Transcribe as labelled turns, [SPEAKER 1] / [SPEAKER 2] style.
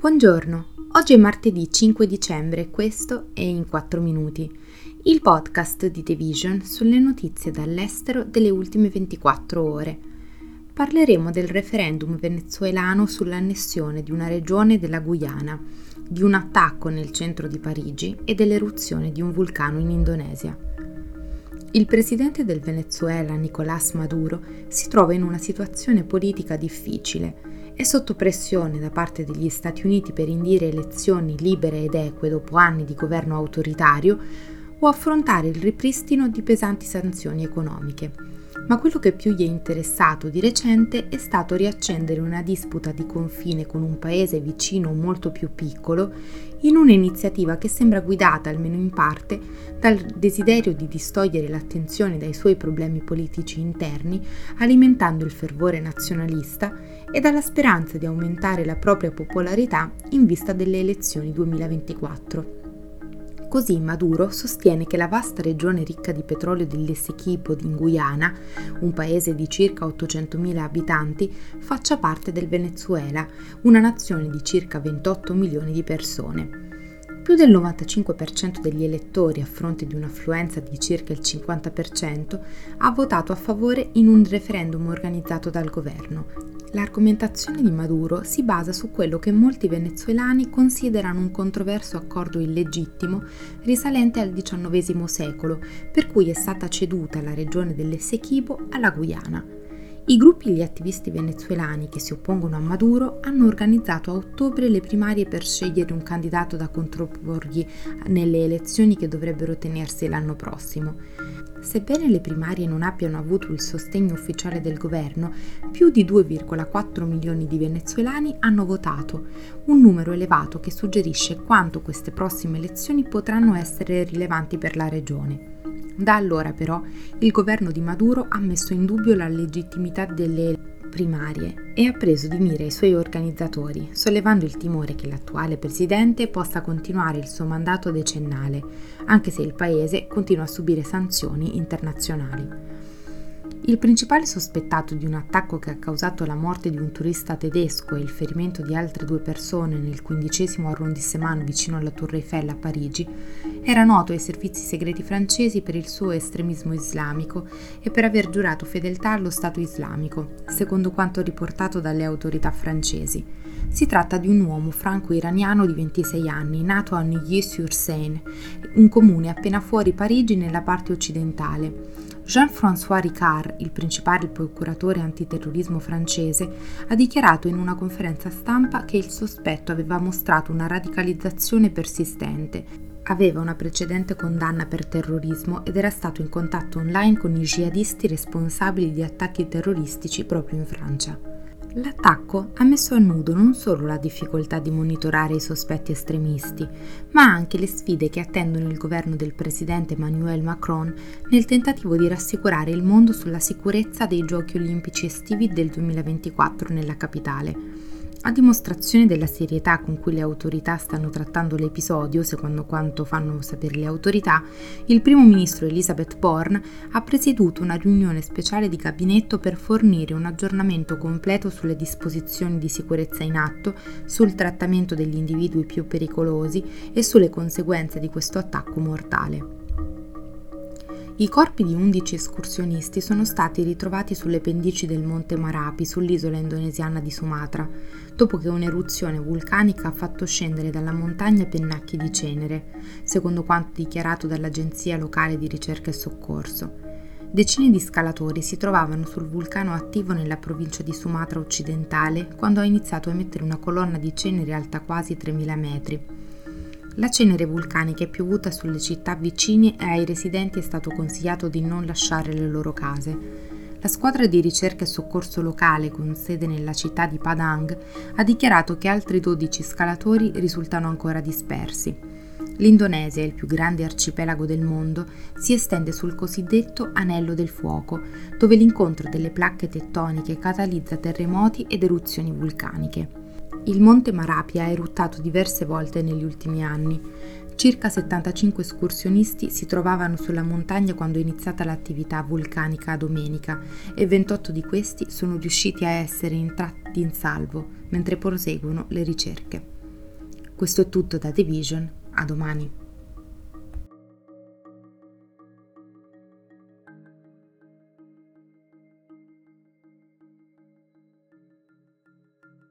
[SPEAKER 1] Buongiorno, oggi è martedì 5 dicembre questo è In 4 Minuti, il podcast di The Vision sulle notizie dall'estero delle ultime 24 ore. Parleremo del referendum venezuelano sull'annessione di una regione della Guyana, di un attacco nel centro di Parigi e dell'eruzione di un vulcano in Indonesia. Il presidente del Venezuela, Nicolás Maduro, si trova in una situazione politica difficile è sotto pressione da parte degli Stati Uniti per indire elezioni libere ed eque dopo anni di governo autoritario o affrontare il ripristino di pesanti sanzioni economiche. Ma quello che più gli è interessato di recente è stato riaccendere una disputa di confine con un paese vicino molto più piccolo in un'iniziativa che sembra guidata, almeno in parte, dal desiderio di distogliere l'attenzione dai suoi problemi politici interni, alimentando il fervore nazionalista, e dalla speranza di aumentare la propria popolarità in vista delle elezioni 2024. Così Maduro sostiene che la vasta regione ricca di petrolio dell'Essequibo in Guyana, un paese di circa 800.000 abitanti, faccia parte del Venezuela, una nazione di circa 28 milioni di persone. Più del 95% degli elettori, a fronte di un'affluenza di circa il 50%, ha votato a favore in un referendum organizzato dal governo. L'argomentazione di Maduro si basa su quello che molti venezuelani considerano un controverso accordo illegittimo risalente al XIX secolo, per cui è stata ceduta la regione dell'Essequibo alla Guyana. I gruppi gli attivisti venezuelani che si oppongono a Maduro hanno organizzato a ottobre le primarie per scegliere un candidato da controporgli nelle elezioni che dovrebbero tenersi l'anno prossimo. Sebbene le primarie non abbiano avuto il sostegno ufficiale del governo, più di 2,4 milioni di venezuelani hanno votato, un numero elevato che suggerisce quanto queste prossime elezioni potranno essere rilevanti per la regione. Da allora però il governo di Maduro ha messo in dubbio la legittimità delle primarie e ha preso di mira i suoi organizzatori, sollevando il timore che l'attuale presidente possa continuare il suo mandato decennale, anche se il paese continua a subire sanzioni internazionali. Il principale sospettato di un attacco che ha causato la morte di un turista tedesco e il ferimento di altre due persone nel quindicesimo arrondissement vicino alla Torre Eiffel a Parigi era noto ai servizi segreti francesi per il suo estremismo islamico e per aver giurato fedeltà allo Stato islamico, secondo quanto riportato dalle autorità francesi. Si tratta di un uomo franco-iraniano di 26 anni, nato a Neuilly-sur-Seine, un comune appena fuori Parigi nella parte occidentale. Jean-François Ricard, il principale procuratore antiterrorismo francese, ha dichiarato in una conferenza stampa che il sospetto aveva mostrato una radicalizzazione persistente, aveva una precedente condanna per terrorismo ed era stato in contatto online con i jihadisti responsabili di attacchi terroristici proprio in Francia. L'attacco ha messo a nudo non solo la difficoltà di monitorare i sospetti estremisti, ma anche le sfide che attendono il governo del presidente Emmanuel Macron nel tentativo di rassicurare il mondo sulla sicurezza dei giochi olimpici estivi del 2024 nella capitale. A dimostrazione della serietà con cui le autorità stanno trattando l'episodio, secondo quanto fanno sapere le autorità, il primo ministro Elizabeth Bourne ha presieduto una riunione speciale di gabinetto per fornire un aggiornamento completo sulle disposizioni di sicurezza in atto, sul trattamento degli individui più pericolosi e sulle conseguenze di questo attacco mortale. I corpi di 11 escursionisti sono stati ritrovati sulle pendici del monte Marapi, sull'isola indonesiana di Sumatra, dopo che un'eruzione vulcanica ha fatto scendere dalla montagna pennacchi di cenere, secondo quanto dichiarato dall'Agenzia locale di ricerca e soccorso. Decine di scalatori si trovavano sul vulcano attivo nella provincia di Sumatra occidentale quando ha iniziato a emettere una colonna di cenere alta quasi 3000 metri. La cenere vulcanica è piovuta sulle città vicine e ai residenti è stato consigliato di non lasciare le loro case. La squadra di ricerca e soccorso locale, con sede nella città di Padang, ha dichiarato che altri 12 scalatori risultano ancora dispersi. L'Indonesia, il più grande arcipelago del mondo, si estende sul cosiddetto anello del fuoco, dove l'incontro delle placche tettoniche catalizza terremoti ed eruzioni vulcaniche. Il monte Marapi ha eruttato diverse volte negli ultimi anni. Circa 75 escursionisti si trovavano sulla montagna quando è iniziata l'attività vulcanica a domenica e 28 di questi sono riusciti a essere intratti in salvo mentre proseguono le ricerche. Questo è tutto da The Vision, a domani.